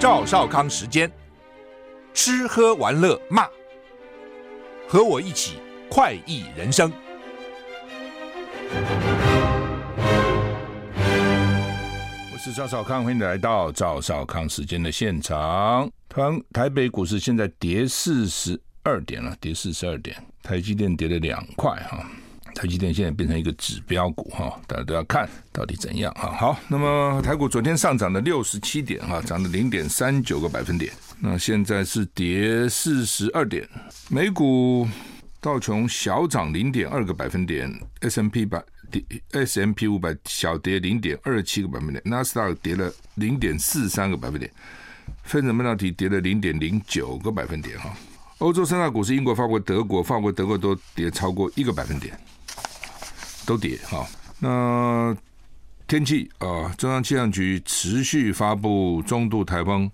赵少康时间，吃喝玩乐骂，和我一起快意人生。我是赵少康，欢迎你来到赵少康时间的现场。台台北股市现在跌四十二点了，跌四十二点，台积电跌了两块哈。台积电现在变成一个指标股哈，大家都要看到底怎样哈。好，那么台股昨天上涨了六十七点哈，涨了零点三九个百分点。那现在是跌四十二点，美股道琼小涨零点二个百分点，S M P 百 S M P 五百小跌零点二七个百分点，纳斯达克跌了零点四三个百分点，费城半导体跌了零点零九个百分点哈。欧洲三大股市，英国、法国、德国，法国、德国都跌超过一个百分点。都跌哈，那天气啊，中央气象局持续发布中度台风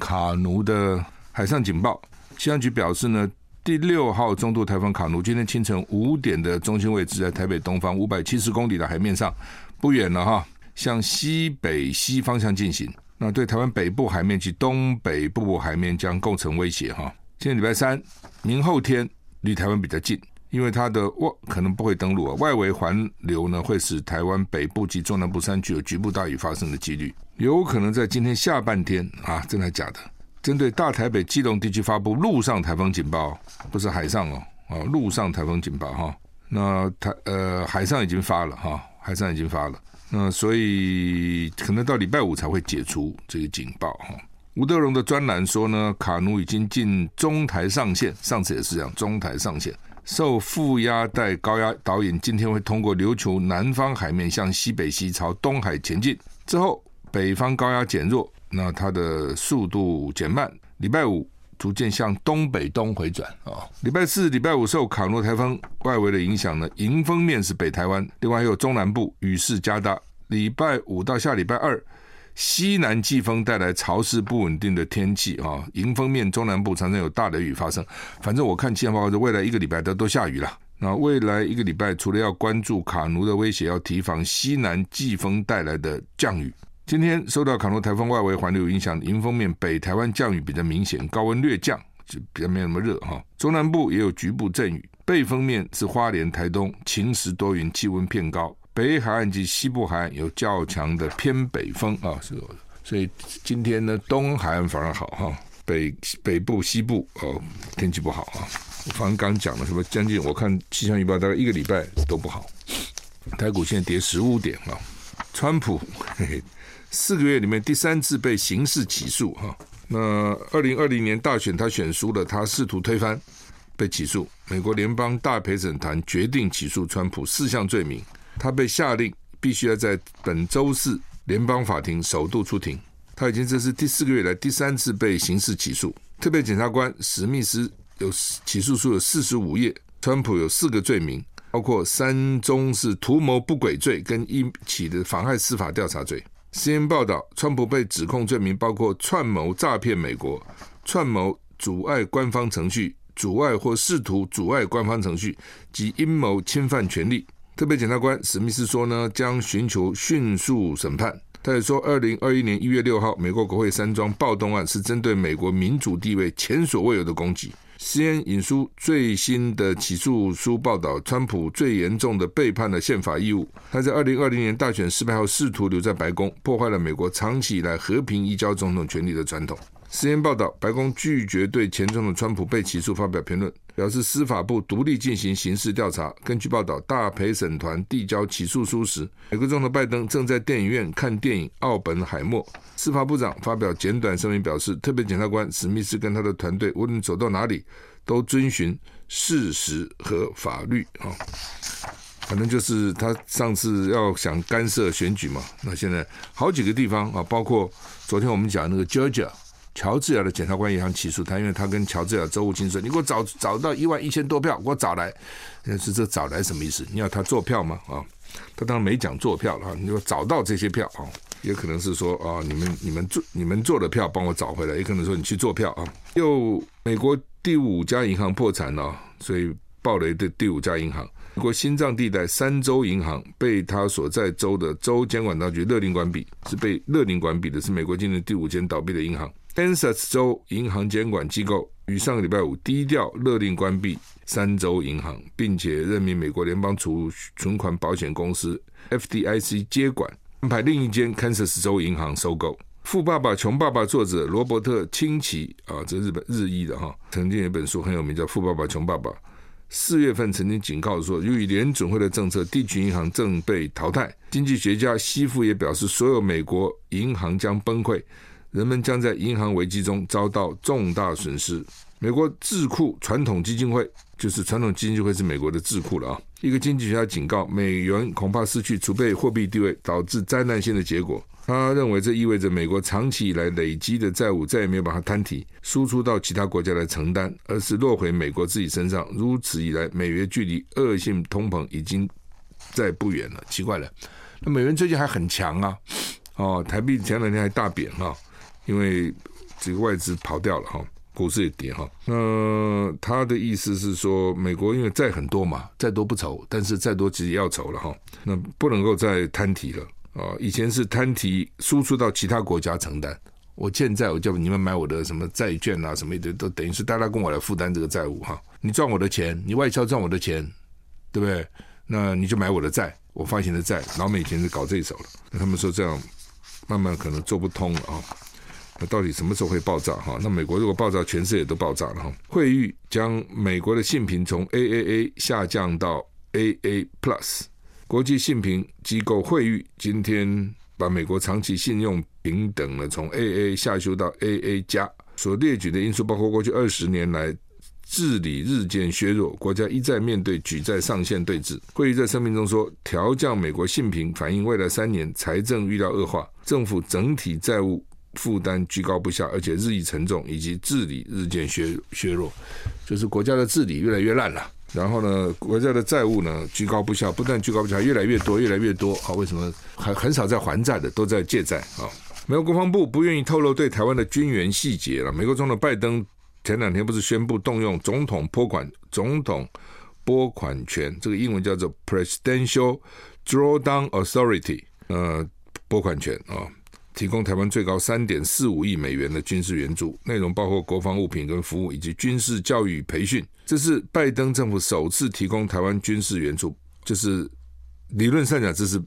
卡努的海上警报。气象局表示呢，第六号中度台风卡努今天清晨五点的中心位置在台北东方五百七十公里的海面上，不远了哈，向西北西方向进行。那对台湾北部海面及东北部海面将构成威胁哈。今天礼拜三，明后天离台湾比较近。因为它的外可能不会登陆啊，外围环流呢会使台湾北部及中南部山区有局部大雨发生的几率，有可能在今天下半天啊，真的假的？针对大台北、基隆地区发布陆上台风警报，不是海上哦，啊，陆上台风警报哈。那台呃海上已经发了哈，海上已经发了，那所以可能到礼拜五才会解除这个警报哈。吴德荣的专栏说呢，卡努已经进中台上线，上次也是这样，中台上线。受负压带高压导引，今天会通过琉球南方海面向西北西朝东海前进。之后，北方高压减弱，那它的速度减慢。礼拜五逐渐向东北东回转啊。礼拜四、礼拜五受卡努台风外围的影响呢，迎风面是北台湾，另外还有中南部雨势加大。礼拜五到下礼拜二。西南季风带来潮湿不稳定的天气啊，迎风面中南部常常有大雷雨发生。反正我看气象报告，未来一个礼拜都都下雨了。那未来一个礼拜，除了要关注卡努的威胁，要提防西南季风带来的降雨。今天受到卡努台风外围环流影响，迎风面北台湾降雨比较明显，高温略降，就比较没那么热哈。中南部也有局部阵雨，背风面是花莲、台东晴时多云，气温偏高。北海岸及西部海岸有较强的偏北风啊，是，所以今天呢，东海岸反而好哈，北北部、西部哦天气不好啊。我刚刚讲了什么？将近我看气象预报，大概一个礼拜都不好。台股现在跌十五点啊。川普嘿嘿，四个月里面第三次被刑事起诉哈。那二零二零年大选他选输了，他试图推翻，被起诉。美国联邦大陪审团决定起诉川普四项罪名。他被下令必须要在本周四联邦法庭首度出庭。他已经这是第四个月来第三次被刑事起诉。特别检察官史密斯有起诉书有四十五页，川普有四个罪名，包括三宗是图谋不轨罪跟一起的妨害司法调查罪。CNN 报道，川普被指控罪名包括串谋诈骗美国、串谋阻碍官方程序、阻碍或试图阻碍官方程序及阴谋侵犯权利。特别检察官史密斯说呢，将寻求迅速审判。他也说，二零二一年一月六号，美国国会山庄暴动案是针对美国民主地位前所未有的攻击。CNN 引述最新的起诉书报道，川普最严重的背叛了宪法义务。他在二零二零年大选失败后，试图留在白宫，破坏了美国长期以来和平移交总统权力的传统。CNN 报道，白宫拒绝对前总统川普被起诉发表评论，表示司法部独立进行刑事调查。根据报道，大陪审团递交起诉书时，美国总统拜登正在电影院看电影《奥本海默》。司法部长发表简短声明表示，特别检察官史密斯跟他的团队无论走到哪里，都遵循事实和法律。啊，反正就是他上次要想干涉选举嘛，那现在好几个地方啊，包括昨天我们讲那个 Georgia。乔治亚的检察官也想起诉他，因为他跟乔治亚州务卿说：“你给我找找到一万一千多票，给我找来。”是这找来什么意思？你要他做票吗？啊，他当然没讲做票了。你说找到这些票啊，也可能是说啊，你们你们做你们做的票帮我找回来，也可能说你去做票啊。又美国第五家银行破产了，所以爆雷的第五家银行，美国心脏地带三州银行被他所在州的州监管当局勒令关闭，是被勒令关闭的，是美国今年第五间倒闭的银行。Kansas 州银行监管机构于上个礼拜五低调勒令关闭三州银行，并且任命美国联邦储存款保险公司 FDIC 接管，安排另一间 Kansas 州银行收购。《富爸爸穷爸爸》作者罗伯特清崎啊，这日本日裔的哈，曾经有一本书很有名，叫《富爸爸穷爸爸》。四月份曾经警告说，由于联准会的政策，地区银行正被淘汰。经济学家西夫也表示，所有美国银行将崩溃。人们将在银行危机中遭到重大损失。美国智库传统基金会，就是传统基金会是美国的智库了啊。一个经济学家警告，美元恐怕失去储备货币地位，导致灾难性的结果。他认为这意味着美国长期以来累积的债务再也没有把它摊提，输出到其他国家来承担，而是落回美国自己身上。如此一来，美元距离恶性通膨已经再不远了。奇怪了，那美元最近还很强啊，哦，台币前两天还大贬哈。因为这个外资跑掉了哈，股市也跌哈。那他的意思是说，美国因为债很多嘛，债多不愁，但是再多其实也要愁了哈。那不能够再摊提了啊！以前是摊提输出到其他国家承担，我欠债，我叫你们买我的什么债券啊，什么的都等于是大家跟我来负担这个债务哈。你赚我的钱，你外销赚我的钱，对不对？那你就买我的债，我发行的债。老美以前是搞这一手的，他们说这样慢慢可能做不通了啊。那到底什么时候会爆炸？哈，那美国如果爆炸，全世界都爆炸了哈。惠誉将美国的信评从 AAA 下降到 AA Plus。国际信评机构惠誉今天把美国长期信用平等呢从 AA 下修到 AA 加。所列举的因素包括过去二十年来治理日渐削弱，国家一再面对举债上限对峙。惠誉在声明中说，调降美国信评反映未来三年财政预料恶化，政府整体债务。负担居高不下，而且日益沉重，以及治理日渐削削弱，就是国家的治理越来越烂了。然后呢，国家的债务呢居高不下，不但居高不下，越来越多，越来越多啊！为什么还很少在还债的，都在借债啊？美国国防部不愿意透露对台湾的军援细节了。美国总统拜登前两天不是宣布动用总统拨款总统拨款权，这个英文叫做 Presidential Drawdown Authority，呃，拨款权啊。提供台湾最高三点四五亿美元的军事援助，内容包括国防物品跟服务，以及军事教育培训。这是拜登政府首次提供台湾军事援助，就是理论上讲这是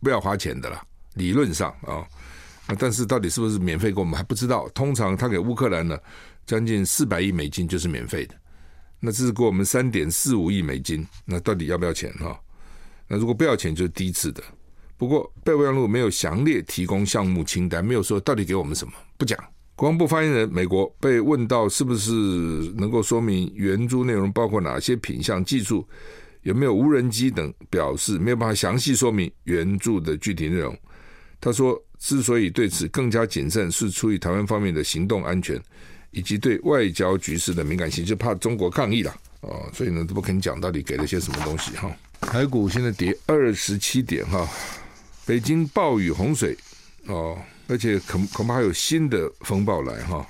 不要花钱的啦。理论上啊，但是到底是不是免费给我们还不知道。通常他给乌克兰呢将近四百亿美金就是免费的，那这是给我们三点四五亿美金，那到底要不要钱哈？那如果不要钱就是第一次的。不过，备忘录没有详列提供项目清单，没有说到底给我们什么，不讲。国防部发言人美国被问到是不是能够说明援助内容包括哪些品项、技术，有没有无人机等，表示没有办法详细说明援助的具体内容。他说，之所以对此更加谨慎，是出于台湾方面的行动安全以及对外交局势的敏感性，就怕中国抗议了哦，所以呢都不肯讲到底给了些什么东西哈。台股现在跌二十七点哈。北京暴雨洪水哦，而且恐恐怕还有新的风暴来哈，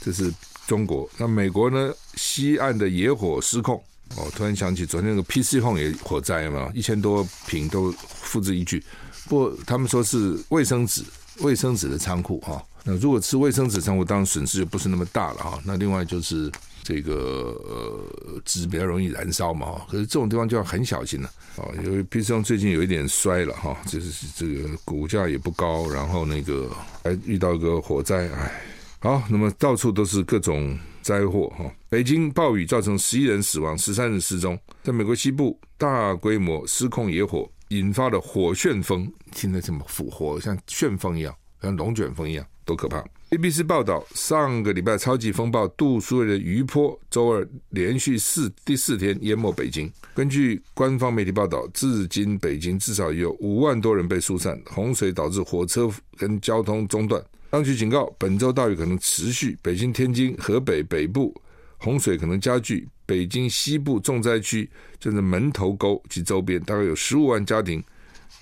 这是中国。那美国呢？西岸的野火失控哦，突然想起昨天那个 PC Home 也火灾嘛，一千多平都付之一炬。不他们说是卫生纸，卫生纸的仓库哈。那如果吃卫生纸仓库，当然损失就不是那么大了哈。那另外就是。这个呃纸比较容易燃烧嘛，可是这种地方就要很小心了啊。因为毕生最近有一点衰了哈，就是这个股价也不高，然后那个还遇到一个火灾，哎，好，那么到处都是各种灾祸哈。北京暴雨造成十一人死亡，十三人失踪。在美国西部大规模失控野火，引发了火旋风，听着这么复活，像旋风一样，像龙卷风一样，多可怕！ABC 报道，上个礼拜超级风暴杜苏芮的余波，周二连续四第四天淹没北京。根据官方媒体报道，至今北京至少有五万多人被疏散，洪水导致火车跟交通中断。当局警告，本周大雨可能持续，北京、天津、河北北部洪水可能加剧。北京西部重灾区就是门头沟及周边，大概有十五万家庭，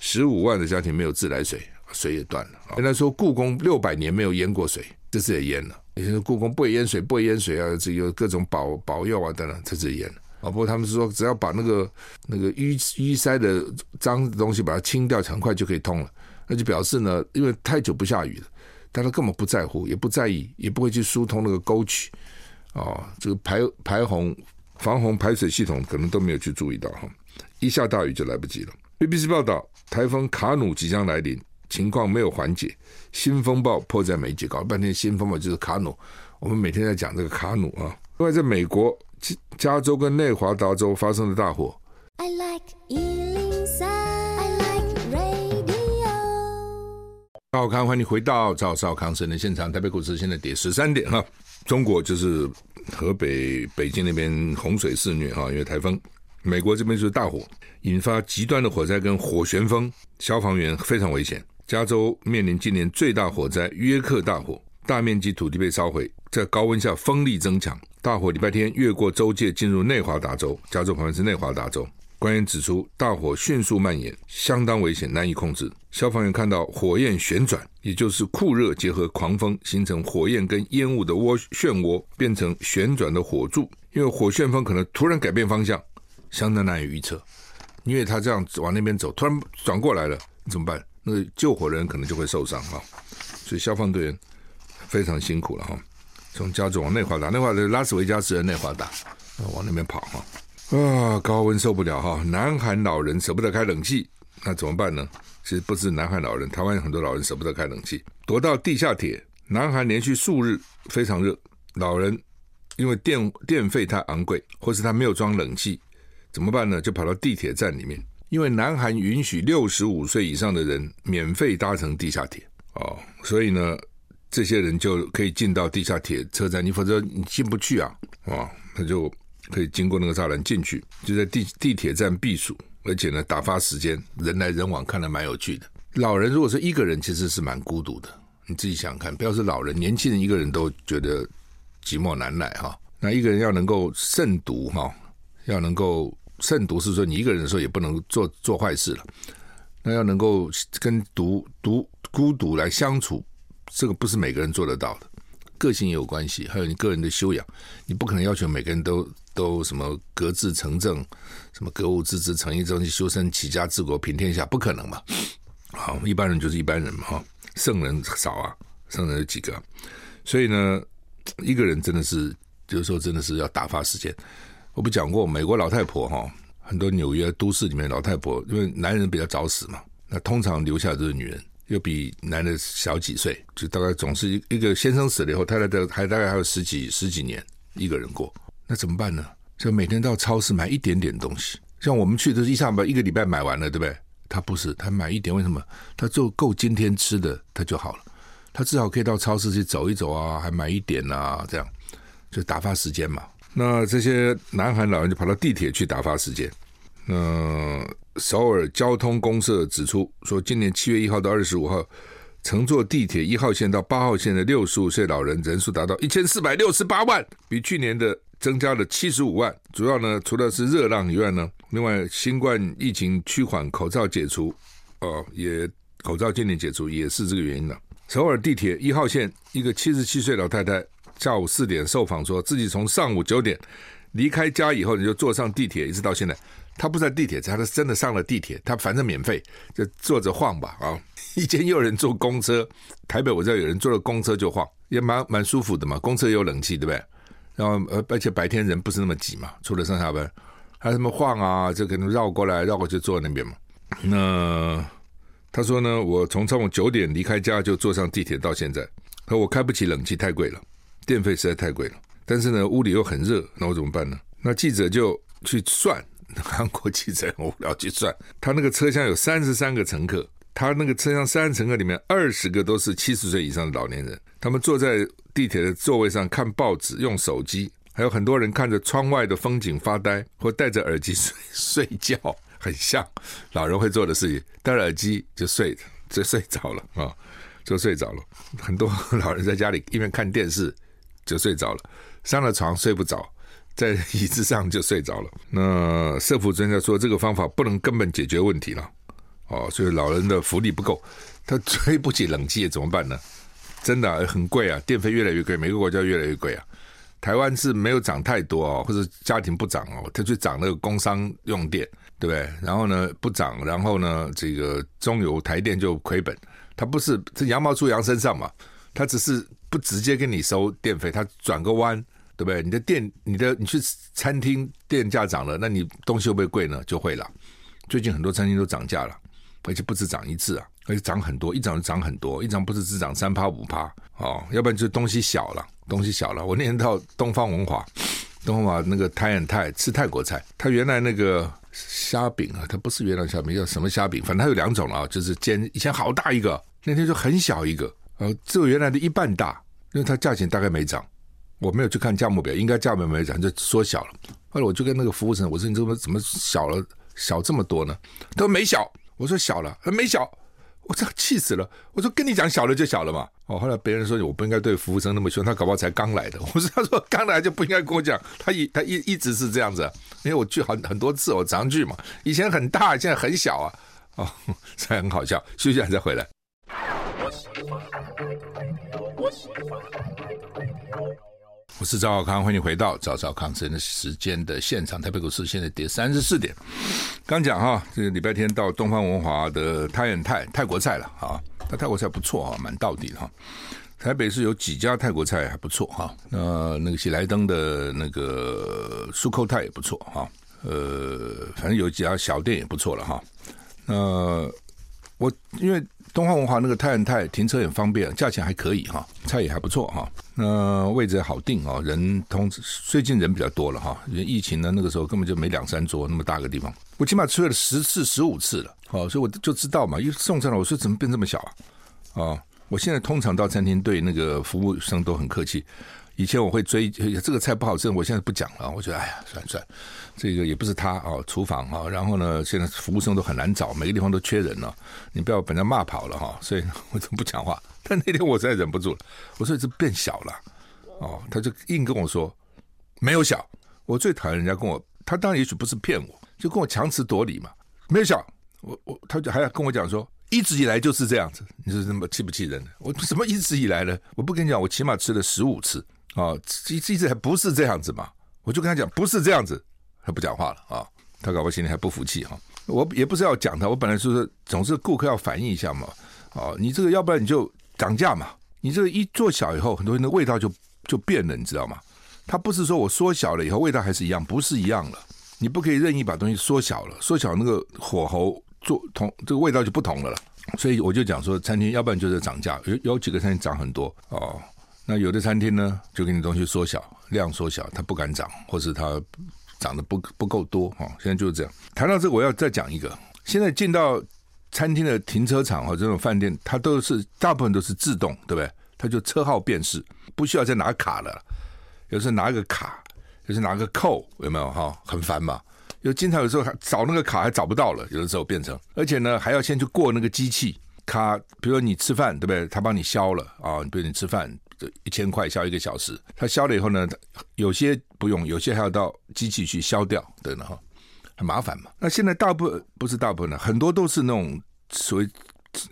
十五万的家庭没有自来水。水也断了。原来说故宫六百年没有淹过水，这次也淹了。以前说故宫不会淹水，不会淹水啊，这有各种保保佑啊等等，这次也淹了。啊，不过他们是说只要把那个那个淤淤塞的脏东西把它清掉，很快就可以通了。那就表示呢，因为太久不下雨了，但他根本不在乎，也不在意，也不会去疏通那个沟渠，哦，这个排排洪、防洪排水系统可能都没有去注意到哈，一下大雨就来不及了。BBC 报道，台风卡努即将来临，情况没有缓解，新风暴迫在眉睫，搞了半天新风暴就是卡努，我们每天在讲这个卡努啊。另外，在美国加州跟内华达州发生了大火。I like 赵少康，欢迎回到赵少康生的现场。台北股市现在跌十三点哈。中国就是河北、北京那边洪水肆虐哈，因为台风。美国这边就是大火，引发极端的火灾跟火旋风，消防员非常危险。加州面临今年最大火灾——约克大火，大面积土地被烧毁，在高温下风力增强，大火礼拜天越过州界进入内华达州。加州旁边是内华达州。官员指出，大火迅速蔓延，相当危险，难以控制。消防员看到火焰旋转，也就是酷热结合狂风，形成火焰跟烟雾的涡漩涡，变成旋转的火柱。因为火旋风可能突然改变方向，相当难以预测。因为他这样往那边走，突然转过来了，怎么办？那救火人可能就会受伤哈。所以消防队员非常辛苦了哈。从加州往内华达，内华达拉斯维加斯的内华达，往那边跑哈。啊，高温受不了哈！南韩老人舍不得开冷气，那怎么办呢？其实不是南韩老人，台湾有很多老人舍不得开冷气，躲到地下铁。南韩连续数日非常热，老人因为电电费太昂贵，或是他没有装冷气，怎么办呢？就跑到地铁站里面，因为南韩允许六十五岁以上的人免费搭乘地下铁哦，所以呢，这些人就可以进到地下铁车站，你否则你进不去啊，啊，他就。可以经过那个栅栏进去，就在地地铁站避暑，而且呢，打发时间，人来人往，看得蛮有趣的。老人如果说一个人，其实是蛮孤独的。你自己想看，不要说老人，年轻人一个人都觉得寂寞难耐哈。那一个人要能够慎独哈，要能够慎独，是说你一个人的时候也不能做做坏事了。那要能够跟独独孤独来相处，这个不是每个人做得到的。个性也有关系，还有你个人的修养，你不可能要求每个人都都什么格致成正，什么格物致知、诚意正气、修身齐家治国平天下，不可能嘛。好，一般人就是一般人嘛，哈，圣人少啊，圣人有几个？所以呢，一个人真的是，有时候真的是要打发时间。我不讲过，美国老太婆哈，很多纽约都市里面老太婆，因为男人比较早死嘛，那通常留下的都是女人。又比男的小几岁，就大概总是一一个先生死了以后，太太的还大概还有十几十几年一个人过，那怎么办呢？就每天到超市买一点点东西，像我们去都是一上把一个礼拜买完了，对不对？他不是，他买一点，为什么？他就够今天吃的，他就好了。他至少可以到超市去走一走啊，还买一点啊，这样就打发时间嘛。那这些南韩老人就跑到地铁去打发时间，那。首尔交通公社指出说，今年七月一号到二十五号，乘坐地铁一号线到八号线的六十五岁老人人数达到一千四百六十八万，比去年的增加了七十五万。主要呢，除了是热浪以外呢，另外新冠疫情趋缓，口罩解除，哦，也口罩今年解除，也是这个原因了。首尔地铁一号线一个七十七岁老太太下午四点受访说，自己从上午九点离开家以后，你就坐上地铁，一直到现在。他不在地铁，他是真的上了地铁。他反正免费，就坐着晃吧啊！以前有人坐公车，台北我知道有人坐了公车就晃，也蛮蛮舒服的嘛。公车也有冷气，对不对？然后呃，而且白天人不是那么挤嘛，除了上下班，还什么晃啊，就可能绕过来绕过去坐那边嘛。那他说呢，我从上午九点离开家就坐上地铁到现在，可我开不起冷气，太贵了，电费实在太贵了。但是呢，屋里又很热，那我怎么办呢？那记者就去算。韩国记者很无聊去算，他那个车厢有三十三个乘客，他那个车厢三十乘客里面二十个都是七十岁以上的老年人，他们坐在地铁的座位上看报纸、用手机，还有很多人看着窗外的风景发呆，或戴着耳机睡 睡觉，很像老人会做的事情，戴着耳机就睡就睡着了啊，就睡着了。很多老人在家里一边看电视就睡着了，上了床睡不着。在椅子上就睡着了。那社福专家说，这个方法不能根本解决问题了。哦，所以老人的福利不够，他吹不起冷气怎么办呢？真的、很贵啊，电费越来越贵，每个国家越来越贵啊。台湾是没有涨太多哦，或者家庭不涨哦，他去涨那个工商用电，对不对？然后呢不涨，然后呢这个中油台电就亏本，它不是这羊毛出羊身上嘛。他只是不直接跟你收电费，他转个弯，对不对？你的电，你的你去餐厅电价涨了，那你东西会不会贵呢？就会了。最近很多餐厅都涨价了，而且不止涨一次啊，而且涨很多，一涨就涨很多，一涨不是只涨三趴五趴哦，要不然就东西小了，东西小了。我那天到东方文华，东方文华那个泰安泰吃泰国菜，他原来那个。虾饼啊，它不是原来虾饼，叫什么虾饼？反正它有两种啊，就是煎以前好大一个，那天就很小一个，呃，只有原来的一半大，因为它价钱大概没涨，我没有去看价目表，应该价目没涨，就缩小了。后来我就跟那个服务生我说：“你怎么怎么小了，小这么多呢？”他说：“没小。”我说：“小了，没小。”我这气死了！我说跟你讲小了就小了嘛。哦，后来别人说我不应该对服务生那么凶，他搞不好才刚来的。我说他说刚来就不应该跟我讲，他一他一一直是这样子，因为我去很很多次，我常去嘛。以前很大，现在很小啊。哦，这很好笑。休息一下再回来。我是赵小康，欢迎回到赵少康时间的时间的现场。台北股市现在跌三十四点。刚讲哈，这个礼拜天到东方文华的泰安泰泰国菜了啊，那泰国菜不错哈，蛮到底的哈。台北是有几家泰国菜还不错哈，那那个喜来登的那个苏扣泰也不错哈，呃，反正有几家小店也不错了哈。那我因为。东方文化那个泰安泰停车很方便，价钱还可以哈，菜也还不错哈。那位置好定啊，人通最近人比较多了哈，因为疫情呢那个时候根本就没两三桌那么大个地方，我起码吃了十次十五次了，好，所以我就知道嘛，一送上来我说怎么变这么小啊？啊，我现在通常到餐厅对那个服务生都很客气。以前我会追这个菜不好吃，我现在不讲了。我觉得哎呀，算算，这个也不是他哦，厨房哈。然后呢，现在服务生都很难找，每个地方都缺人了。你不要把人家骂跑了哈。所以我就不讲话。但那天我实在忍不住了，我说这变小了哦，他就硬跟我说没有小。我最讨厌人家跟我，他当然也许不是骗我，就跟我强词夺理嘛。没有小，我我他就还要跟我讲说。一直以来就是这样子，你说这么气不气人？我什么一直以来呢？我不跟你讲，我起码吃了十五次啊，一一直还不是这样子嘛？我就跟他讲不是这样子，他不讲话了啊。他搞我心里还不服气哈。我也不是要讲他，我本来说是总是顾客要反映一下嘛。啊，你这个要不然你就涨价嘛。你这个一做小以后，很多人的味道就就变了，你知道吗？他不是说我缩小了以后味道还是一样，不是一样了。你不可以任意把东西缩小了，缩小那个火候。做同这个味道就不同了了，所以我就讲说，餐厅要不然就是涨价，有有几个餐厅涨很多哦。那有的餐厅呢，就给你东西缩小，量缩小，它不敢涨，或是它涨得不不够多哈。现在就是这样。谈到这个，我要再讲一个。现在进到餐厅的停车场或这种饭店，它都是大部分都是自动，对不对？它就车号辨识，不需要再拿卡了。有时候拿个卡，有时候拿个扣，有没有哈？很烦嘛。有经常有时候还找那个卡还找不到了，有的时候变成，而且呢还要先去过那个机器卡，比如说你吃饭对不对？他帮你消了啊，比如你吃饭一千块消一个小时，他消了以后呢，有些不用，有些还要到机器去消掉，对的哈，很麻烦嘛。那现在大部分不是大部分的，很多都是那种所谓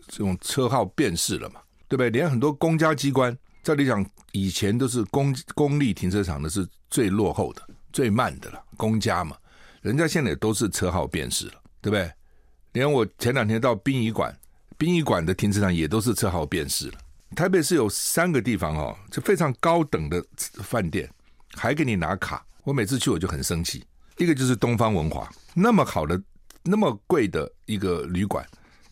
这种车号辨识了嘛，对不对？连很多公家机关，照理讲以前都是公公立停车场的是最落后的、最慢的了，公家嘛。人家现在也都是车号辨识了，对不对？连我前两天到殡仪馆，殡仪馆的停车场也都是车号辨识了。台北市有三个地方哦，就非常高等的饭店，还给你拿卡。我每次去我就很生气。一个就是东方文华，那么好的、那么贵的一个旅馆，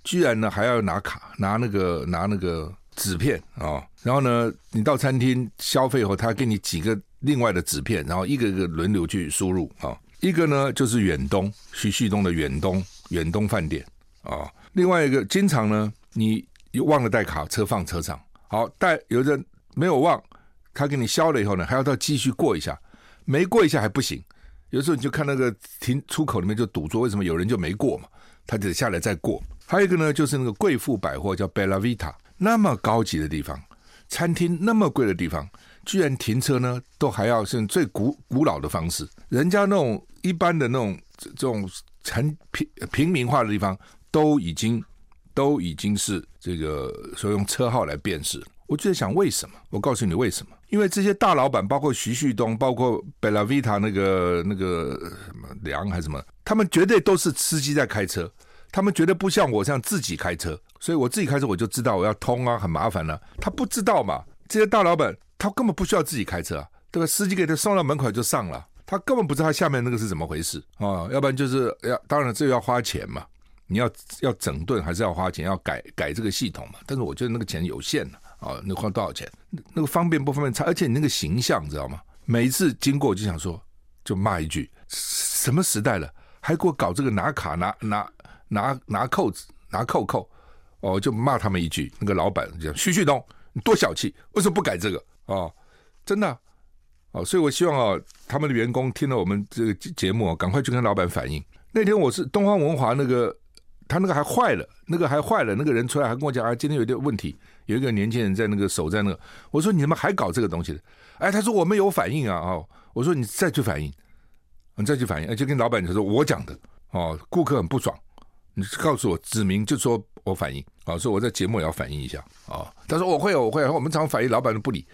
居然呢还要拿卡，拿那个拿那个纸片啊、哦。然后呢，你到餐厅消费以后，他给你几个另外的纸片，然后一个一个轮流去输入啊。哦一个呢就是远东徐旭东的远东远东饭店啊，另外一个经常呢你忘了带卡车放车上，好但有人没有忘，他给你消了以后呢还要再继续过一下，没过一下还不行，有时候你就看那个停出口里面就堵住，为什么有人就没过嘛？他得下来再过。还有一个呢就是那个贵妇百货叫 Bella Vita，那么高级的地方，餐厅那么贵的地方。居然停车呢，都还要是最古古老的方式。人家那种一般的那种这种很平平民化的地方，都已经都已经是这个说用车号来辨识。我就在想，为什么？我告诉你为什么？因为这些大老板，包括徐旭东，包括贝拉维塔那个那个什么梁还是什么，他们绝对都是司机在开车。他们绝对不像我这样自己开车，所以我自己开车我就知道我要通啊，很麻烦了、啊。他不知道嘛，这些大老板他根本不需要自己开车啊，对吧？司机给他送到门口就上了，他根本不知道他下面那个是怎么回事啊、要不然就是要，当然这要花钱嘛，你要要整顿还是要花钱，要改改这个系统嘛。但是我觉得那个钱有限啊，啊、哦，那花多少钱？那个方便不方便差？而且你那个形象知道吗？每次经过我就想说，就骂一句：什么时代了？还给我搞这个拿卡拿拿拿拿扣子拿扣扣，哦，就骂他们一句。那个老板讲徐旭东，你多小气，为什么不改这个？哦，真的，哦，所以我希望啊，他们的员工听了我们这个节目，赶快去跟老板反映。那天我是东方文华那个，他那个还坏了，那个还坏了，那个人出来还跟我讲啊，今天有点问题，有一个年轻人在那个守在那个，我说你怎么还搞这个东西的？哎，他说我们有反应啊，哦，我说你再去反应。你再去反映，就跟老板你说我讲的哦，顾客很不爽，你告诉我指明就说我反映啊，说我在节目也要反映一下啊。他说我会，我会，我们常反映，老板都不理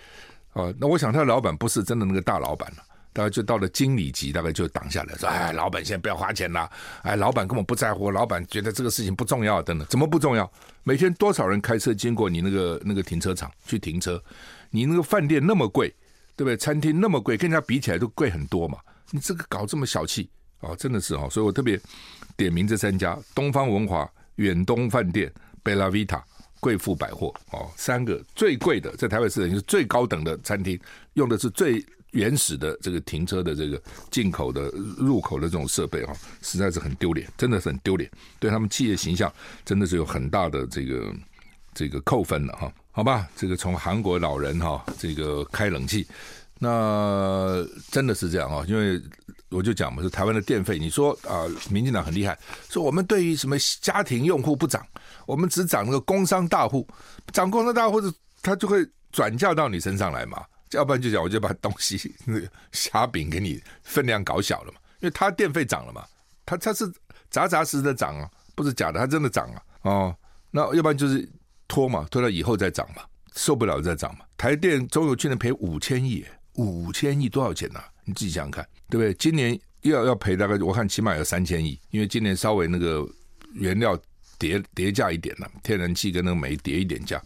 啊。那我想他的老板不是真的那个大老板了，大概就到了经理级，大概就挡下来说，哎，老板现在不要花钱了，哎，老板根本不在乎，老板觉得这个事情不重要，等等，怎么不重要？每天多少人开车经过你那个那个停车场去停车？你那个饭店那么贵，对不对？餐厅那么贵，跟人家比起来都贵很多嘛。你这个搞这么小气啊，真的是哦，所以我特别点名这三家：东方文华、远东饭店、贝拉维塔、贵妇百货哦，三个最贵的，在台北市等于是最高等的餐厅，用的是最原始的这个停车的这个进口的入口的这种设备哈，实在是很丢脸，真的是很丢脸，对他们企业形象真的是有很大的这个这个扣分了哈。好吧，这个从韩国老人哈，这个开冷气。那真的是这样啊，因为我就讲嘛，是台湾的电费。你说啊，民进党很厉害，说我们对于什么家庭用户不涨，我们只涨那个工商大户，涨工商大户，他就会转嫁到你身上来嘛。要不然就讲，我就把东西那个虾饼给你分量搞小了嘛，因为他电费涨了嘛，他他是扎扎实实的涨啊，不是假的，他真的涨啊。哦，那要不然就是拖嘛，拖到以后再涨嘛，受不了再涨嘛。台电中油去年赔五千亿。五千亿多少钱呢、啊？你自己想想看，对不对？今年又要要赔大概，我看起码有三千亿，因为今年稍微那个原料跌跌价一点了，天然气跟那个煤跌一点价，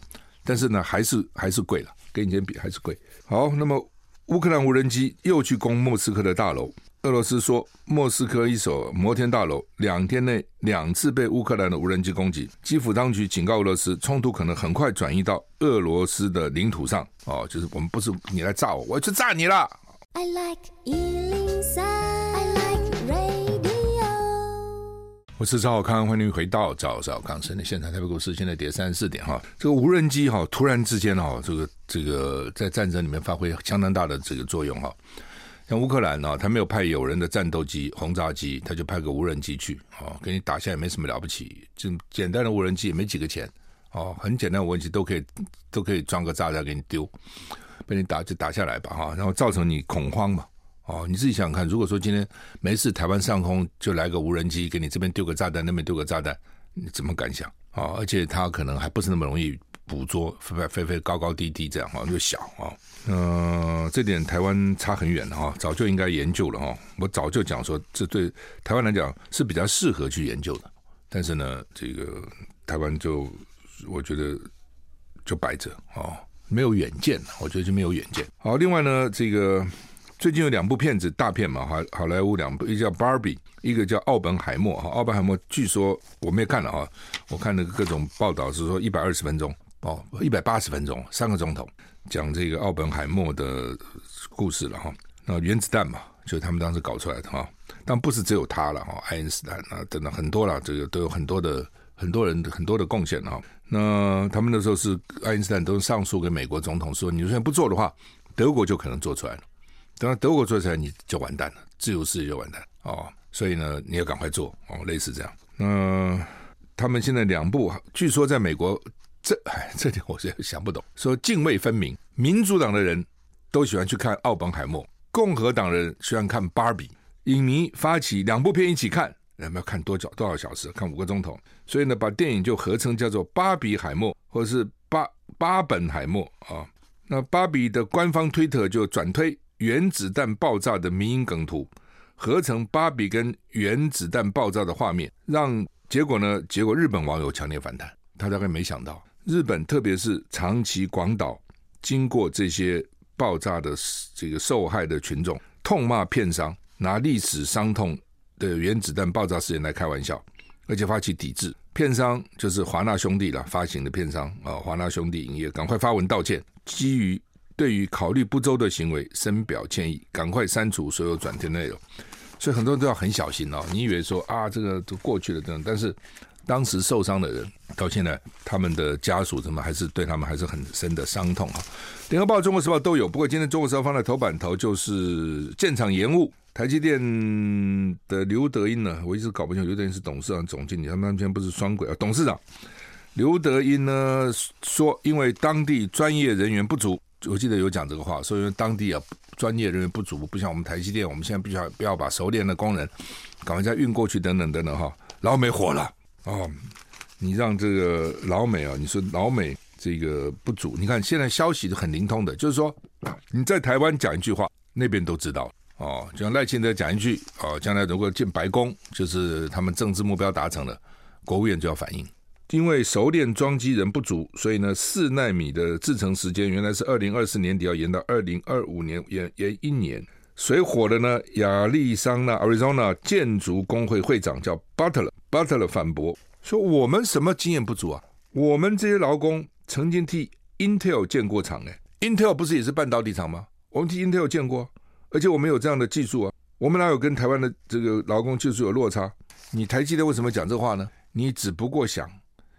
但是呢，还是还是贵了，跟以前比还是贵。好，那么乌克兰无人机又去攻莫斯科的大楼，俄罗斯说莫斯科一所摩天大楼两天内两次被乌克兰的无人机攻击，基辅当局警告俄罗斯，冲突可能很快转移到俄罗斯的领土上。哦，就是我们不是你来炸我，我要去炸你了。I like 103, 我是赵小康，欢迎回到赵小康生的现场。台北股市现在跌三四点哈，这个无人机哈，突然之间哈，这个这个在战争里面发挥相当大的这个作用哈。像乌克兰呢，他没有派有人的战斗机、轰炸机，他就派个无人机去，哦，给你打下也没什么了不起，就简单的无人机也没几个钱。哦，很简单的问题都可以，都可以装个炸弹给你丢，被你打就打下来吧哈，然后造成你恐慌嘛。哦，你自己想想看，如果说今天没事，台湾上空就来个无人机给你这边丢个炸弹，那边丢个炸弹，你怎么敢想？哦，而且它可能还不是那么容易捕捉，飞飞飞高高低低这样哈，又小啊。嗯、这点台湾差很远哈，早就应该研究了哈。我早就讲说，这对台湾来讲是比较适合去研究的，但是呢，这个台湾就。我觉得就摆着哦，没有远见，我觉得就没有远见。好，另外呢，这个最近有两部片子大片嘛，好好莱坞两部，一个叫《Barbie》，一个叫《奥本海默》哈。奥本海默据说我没有看了哈，我看那个各种报道是说一百二十分钟哦，一百八十分钟，三个钟头讲这个奥本海默的故事了哈。那原子弹嘛，就是他们当时搞出来的哈，但不是只有他了哈，爱因斯坦啊等等很多了，这个都有很多的。很多人很多的贡献哈，那他们那时候是爱因斯坦都上诉给美国总统说，你如果不做的话，德国就可能做出来了。等到德国做出来，你就完蛋了，自由世界就完蛋哦。所以呢，你要赶快做哦，类似这样。那他们现在两部，据说在美国，这哎，这点我是想不懂。说泾渭分明，民主党的人都喜欢去看奥本海默，共和党人喜欢看芭比，影迷发起两部片一起看。人们要看多久多少小时？看五个钟头，所以呢，把电影就合称叫做《芭比海默》或者是巴巴本海默啊。那芭比的官方推特就转推原子弹爆炸的迷因梗图，合成芭比跟原子弹爆炸的画面，让结果呢？结果日本网友强烈反弹，他大概没想到，日本特别是长崎广岛经过这些爆炸的这个受害的群众，痛骂片商拿历史伤痛的原子弹爆炸事件来开玩笑，而且发起抵制。片商就是华纳兄弟了，发行的片商啊，华纳兄弟影业赶快发文道歉，基于对于考虑不周的行为深表歉意，赶快删除所有转贴内容。所以很多人都要很小心哦。你以为说啊，这个都过去了这样，但是当时受伤的人到现在，他们的家属怎么还是对他们还是很深的伤痛啊。联合报、中国时报都有，不过今天中国时报放在头版头就是建厂延误，台积电的刘德英呢，我一直搞不清楚，刘德英是董事长、总经理，他们那边不是双轨啊？董事长刘德英呢说，因为当地专业人员不足。我记得有讲这个话，说因为当地啊专业人员不足，不像我们台积电，我们现在必须要不要把熟练的工人赶快再运过去，等等等等哈。老美火了哦，你让这个老美啊，你说老美这个不足，你看现在消息很灵通的，就是说你在台湾讲一句话，那边都知道哦。就像赖清德讲一句哦，将来如果进白宫，就是他们政治目标达成了，国务院就要反应。因为熟练装机人不足，所以呢，四纳米的制程时间原来是二零二四年底，要延到二零二五年，延延一年。水火的呢？亚利桑那 （Arizona） 建筑工会会长叫 Butler，Butler 反驳说：“我们什么经验不足啊？我们这些劳工曾经替 Intel 建过厂，哎，Intel 不是也是半导体厂吗？我们替 Intel 建过，而且我们有这样的技术啊，我们哪有跟台湾的这个劳工技术有落差？你台积电为什么讲这话呢？你只不过想。”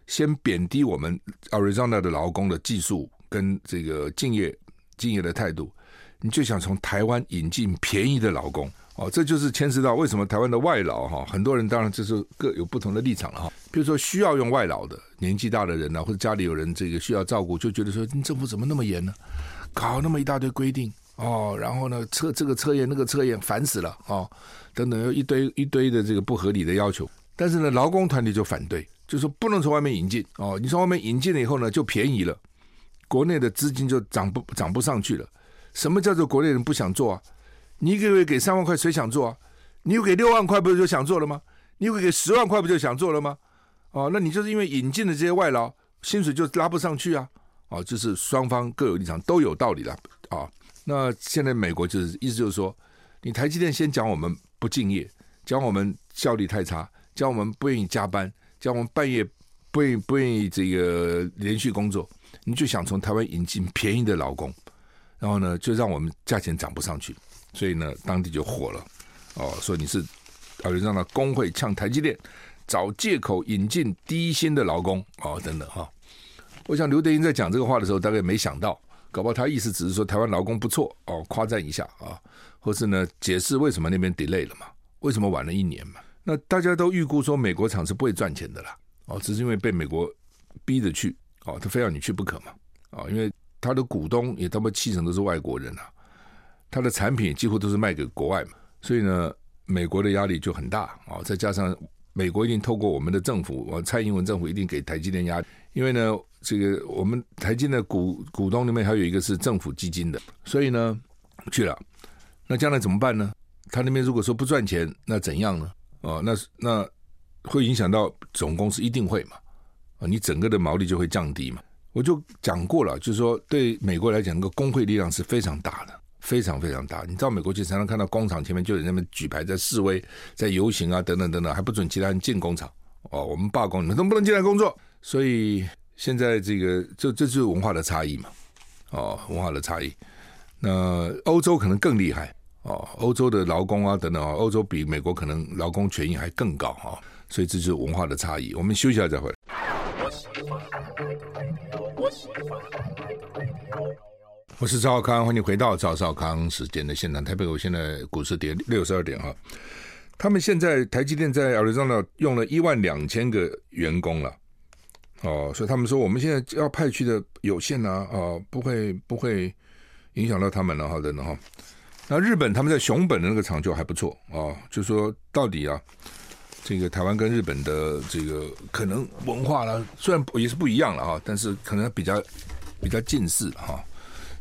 先贬低我们 Arizona 的劳工的技术跟这个敬业敬业的态度，你就想从台湾引进便宜的劳工哦，这就是牵涉到为什么台湾的外劳哈，很多人当然就是各有不同的立场了哈。比如说需要用外劳的年纪大的人呢，或者家里有人这个需要照顾，就觉得说政府怎么那么严呢？搞那么一大堆规定哦，然后呢测这个测验那个测验烦死了哦，等等，有一堆一堆的这个不合理的要求，但是呢劳工团体就反对。就是说不能从外面引进哦，你从外面引进了以后呢，就便宜了，国内的资金就涨不涨不上去了。什么叫做国内人不想做啊？你一个月给三万块，谁想做啊？你又给六万块，不是就想做了吗？你又给十万块，不就想做了吗？哦，那你就是因为引进的这些外劳，薪水就拉不上去啊！哦，就是双方各有立场，都有道理了啊。那现在美国就是意思就是说，你台积电先讲我们不敬业，讲我们效率太差，讲我们不愿意加班。叫我们半夜不愿不愿意这个连续工作，你就想从台湾引进便宜的劳工，然后呢，就让我们价钱涨不上去，所以呢，当地就火了，哦，说你是啊，让那工会呛台积电，找借口引进低薪的劳工，哦，等等哈。我想刘德英在讲这个话的时候，大概没想到，搞不好他意思只是说台湾劳工不错，哦，夸赞一下啊，或是呢，解释为什么那边 delay 了嘛，为什么晚了一年嘛。那大家都预估说美国厂是不会赚钱的啦，哦，只是因为被美国逼着去，哦，他非要你去不可嘛，哦，因为他的股东也他妈七成都是外国人啊，他的产品几乎都是卖给国外嘛，所以呢，美国的压力就很大，哦，再加上美国一定透过我们的政府，哦，蔡英文政府一定给台积电压力，因为呢，这个我们台积的股股东里面还有一个是政府基金的，所以呢，去了，那将来怎么办呢？他那边如果说不赚钱，那怎样呢？哦，那那会影响到总公司一定会嘛？啊，你整个的毛利就会降低嘛？我就讲过了，就是说对美国来讲，那个工会力量是非常大的，非常非常大。你到美国去，常常看到工厂前面就有人们举牌在示威，在游行啊，等等等等，还不准其他人进工厂。哦，我们罢工，你们都不能进来工作。所以现在这个，这这就是文化的差异嘛。哦，文化的差异。那欧洲可能更厉害。哦，欧洲的劳工啊，等等啊，欧洲比美国可能劳工权益还更高啊，所以这就是文化的差异。我们休息一下再回来。我是赵少康，欢迎回到赵少康时间的现场。台北，我现在股市跌六十二点哈。他们现在台积电在 Arizona 用了一万两千个员工了，哦，所以他们说我们现在要派去的有限啊，哦，不会不会影响到他们了，哈，等等哈。那日本他们在熊本的那个厂就还不错啊，就说到底啊，这个台湾跟日本的这个可能文化呢，虽然也是不一样了哈，但是可能比较比较近似哈。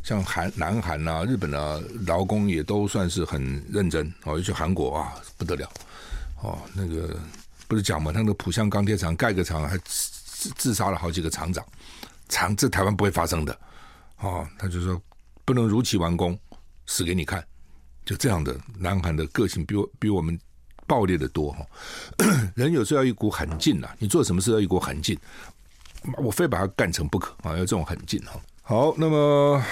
像韩、南韩啊、日本啊，劳工也都算是很认真哦，尤其韩国啊不得了哦，那个不是讲嘛，他那个浦项钢铁厂盖个厂还自自杀了好几个厂长，厂这台湾不会发生的哦，他就说不能如期完工，死给你看，就这样的南韩的个性比我比我们暴烈的多哈。人有时候要一股狠劲呐，你做什么事要一股狠劲，我非把它干成不可啊，要这种狠劲哈。好，那么。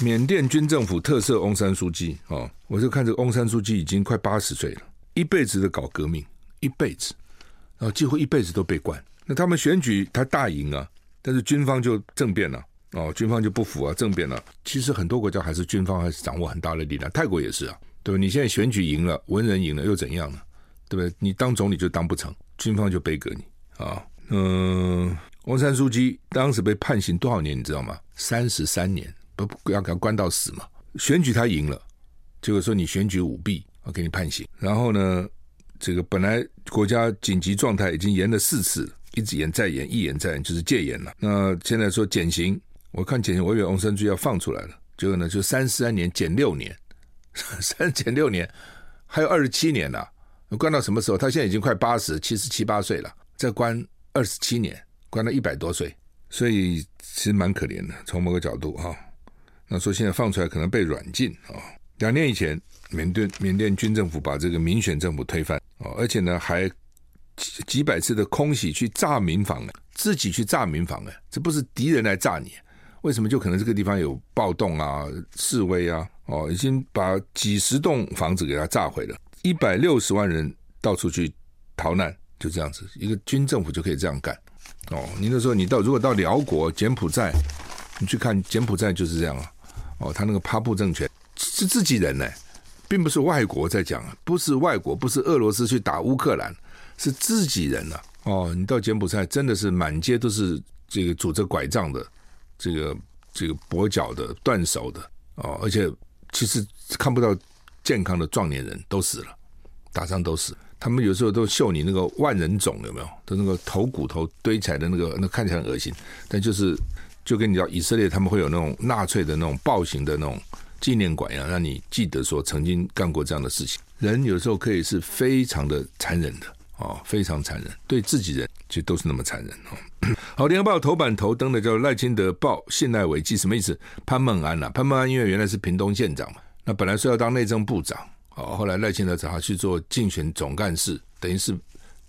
缅甸军政府特赦翁山书记哦，我就看这个翁山书记已经快八十岁了，一辈子的搞革命，一辈子，然后几乎一辈子都被关。那他们选举他大赢啊，但是军方就政变了哦，军方就不服啊，政变了。其实很多国家还是军方还是掌握很大的力量，泰国也是啊，对吧？你现在选举赢了，文人赢了又怎样呢？对不对？你当总理就当不成，军方就背给你啊。嗯，翁山书记当时被判刑多少年？你知道吗？三十三年。不要给他关到死嘛？选举他赢了，结果说你选举舞弊，我给你判刑。然后呢，这个本来国家紧急状态已经延了四次，一直延再延，一延再延，就是戒严了。那现在说减刑，我看减刑，我以为翁山苏姬要放出来了，结果呢就三十三年减六年，三减六年，还有二十七年了。关到什么时候？他现在已经快八十，七十七八岁了，再关二十七年，关到一百多岁，所以其实蛮可怜的，从某个角度哈。那说现在放出来可能被软禁啊！两年以前，缅甸缅甸军政府把这个民选政府推翻啊，而且呢还几几百次的空袭去炸民房，自己去炸民房哎，这不是敌人来炸你，为什么就可能这个地方有暴动啊、示威啊？哦，已经把几十栋房子给它炸毁了，一百六十万人到处去逃难，就这样子，一个军政府就可以这样干哦。你那时候你到如果到辽国、柬埔寨，你去看柬埔寨就是这样啊。哦，他那个帕布政权是自己人呢，并不是外国在讲，不是外国，不是俄罗斯去打乌克兰，是自己人啊。哦，你到柬埔寨真的是满街都是这个拄着拐杖的，这个这个跛脚的、断手的哦，而且其实看不到健康的壮年人都死了，打仗都死。他们有时候都秀你那个万人冢有没有？都那个头骨头堆起来的那个，那看起来很恶心，但就是。就跟你讲，以色列他们会有那种纳粹的那种暴行的那种纪念馆一样，让你记得说曾经干过这样的事情。人有时候可以是非常的残忍的哦，非常残忍，对自己人其实都是那么残忍哦。好，《联合报》头版头登的叫赖清德报信赖危机，什么意思？潘孟安呐、啊，潘孟安因为原来是屏东县长嘛，那本来说要当内政部长，哦，后来赖清德找他去做竞选总干事，等于是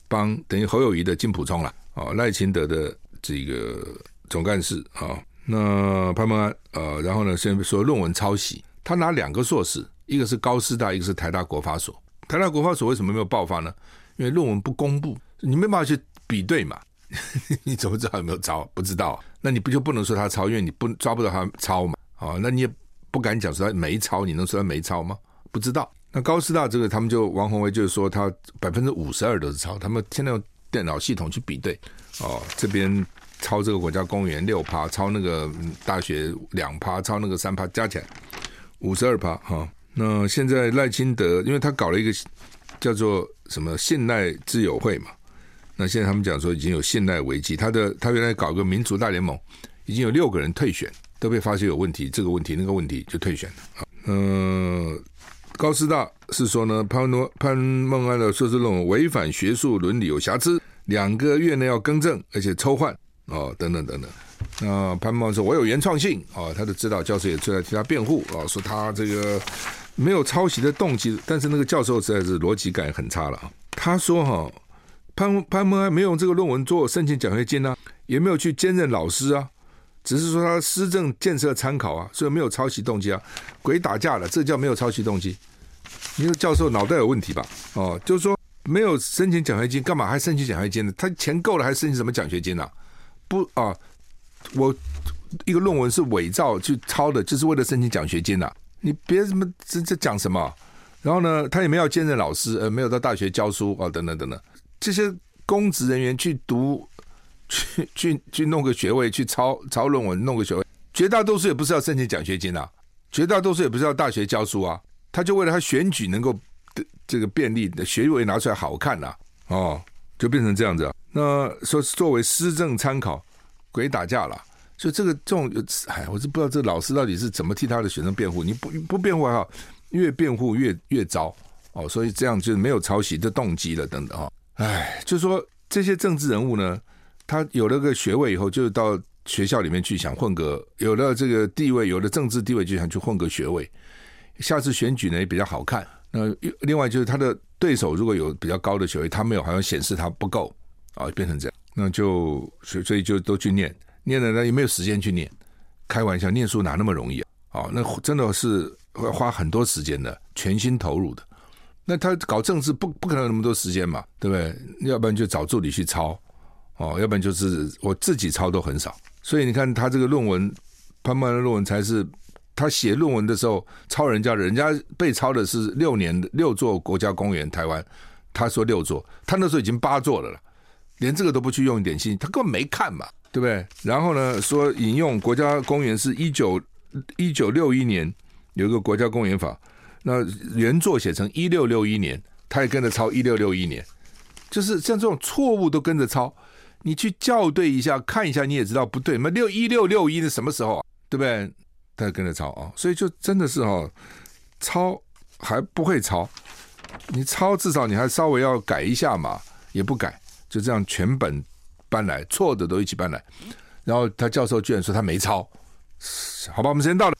帮等于侯友宜的金普聪了，哦，赖清德的这个。总干事啊，那潘孟安呃，然后呢，先说论文抄袭，他拿两个硕士，一个是高师大，一个是台大国发所。台大国发所为什么没有爆发呢？因为论文不公布，你没办法去比对嘛，你怎么知道有没有抄？不知道，那你不就不能说他抄？因为你不抓不到他抄嘛，啊，那你也不敢讲说他没抄，你能说他没抄吗？不知道。那高师大这个，他们就王宏伟就是说他百分之五十二都是抄，他们现在用电脑系统去比对，哦，这边。抄这个国家公园六趴，抄那个大学两趴，抄那个三趴，加起来五十二趴哈。那现在赖清德，因为他搞了一个叫做什么信赖之友会嘛，那现在他们讲说已经有信赖危机。他的他原来搞个民主大联盟，已经有六个人退选，都被发现有问题，这个问题那个问题就退选了。嗯、高师大是说呢，潘诺潘孟安的硕士论文违反学术伦理有瑕疵，两个月内要更正，而且抽换。哦，等等等等，那潘孟说：“我有原创性。”哦，他的指导教授也出来替他辩护，哦，说他这个没有抄袭的动机。但是那个教授实在是逻辑感很差了。他说：“哈，潘潘孟安没有这个论文做申请奖学金啊，也没有去兼任老师啊，只是说他施政建设参考啊，所以没有抄袭动机啊。鬼打架了，这叫没有抄袭动机？你说教授脑袋有问题吧？哦，就是说没有申请奖学金，干嘛还申请奖学金呢？他钱够了，还申请什么奖学金呢、啊？”不啊，我一个论文是伪造去抄的，就是为了申请奖学金呐、啊。你别什么这这讲什么？然后呢，他也没有兼任老师，呃，没有到大学教书啊，等等等等。这些公职人员去读，去去去弄个学位，去抄抄论文，弄个学位，绝大多数也不是要申请奖学金、啊，绝大多数也不是要大学教书啊。他就为了他选举能够这个便利的学位拿出来好看呐、啊，哦，就变成这样子。那说作为施政参考，鬼打架了，所以这个这种，哎，我是不知道这老师到底是怎么替他的学生辩护。你不不辩护还好，越辩护越越糟哦。所以这样就没有抄袭的动机了，等等哈。哎，就说这些政治人物呢，他有了个学位以后，就到学校里面去想混个，有了这个地位，有了政治地位，就想去混个学位。下次选举呢也比较好看。那另外就是他的对手如果有比较高的学位，他没有，好像显示他不够啊，变成这样，那就所所以就都去念，念了呢也没有时间去念。开玩笑，念书哪那么容易啊？哦，那真的是会花很多时间的，全心投入的。那他搞政治不不可能有那么多时间嘛，对不对？要不然就找助理去抄，哦，要不然就是我自己抄都很少。所以你看他这个论文，潘潘的论文才是他写论文的时候抄人家的，人家被抄的是六年六座国家公园，台湾他说六座，他那时候已经八座了了，连这个都不去用一点心，他根本没看嘛。对不对？然后呢，说引用国家公园是一九一九六一年有一个国家公园法，那原作写成一六六一年，他也跟着抄一六六一年，就是像这种错误都跟着抄，你去校对一下看一下，你也知道不对。那六一六六一是什么时候啊？对不对？他跟着抄啊，所以就真的是哦，抄还不会抄，你抄至少你还稍微要改一下嘛，也不改，就这样全本。搬来错的都一起搬来，然后他教授居然说他没抄，好吧，我们时间到了。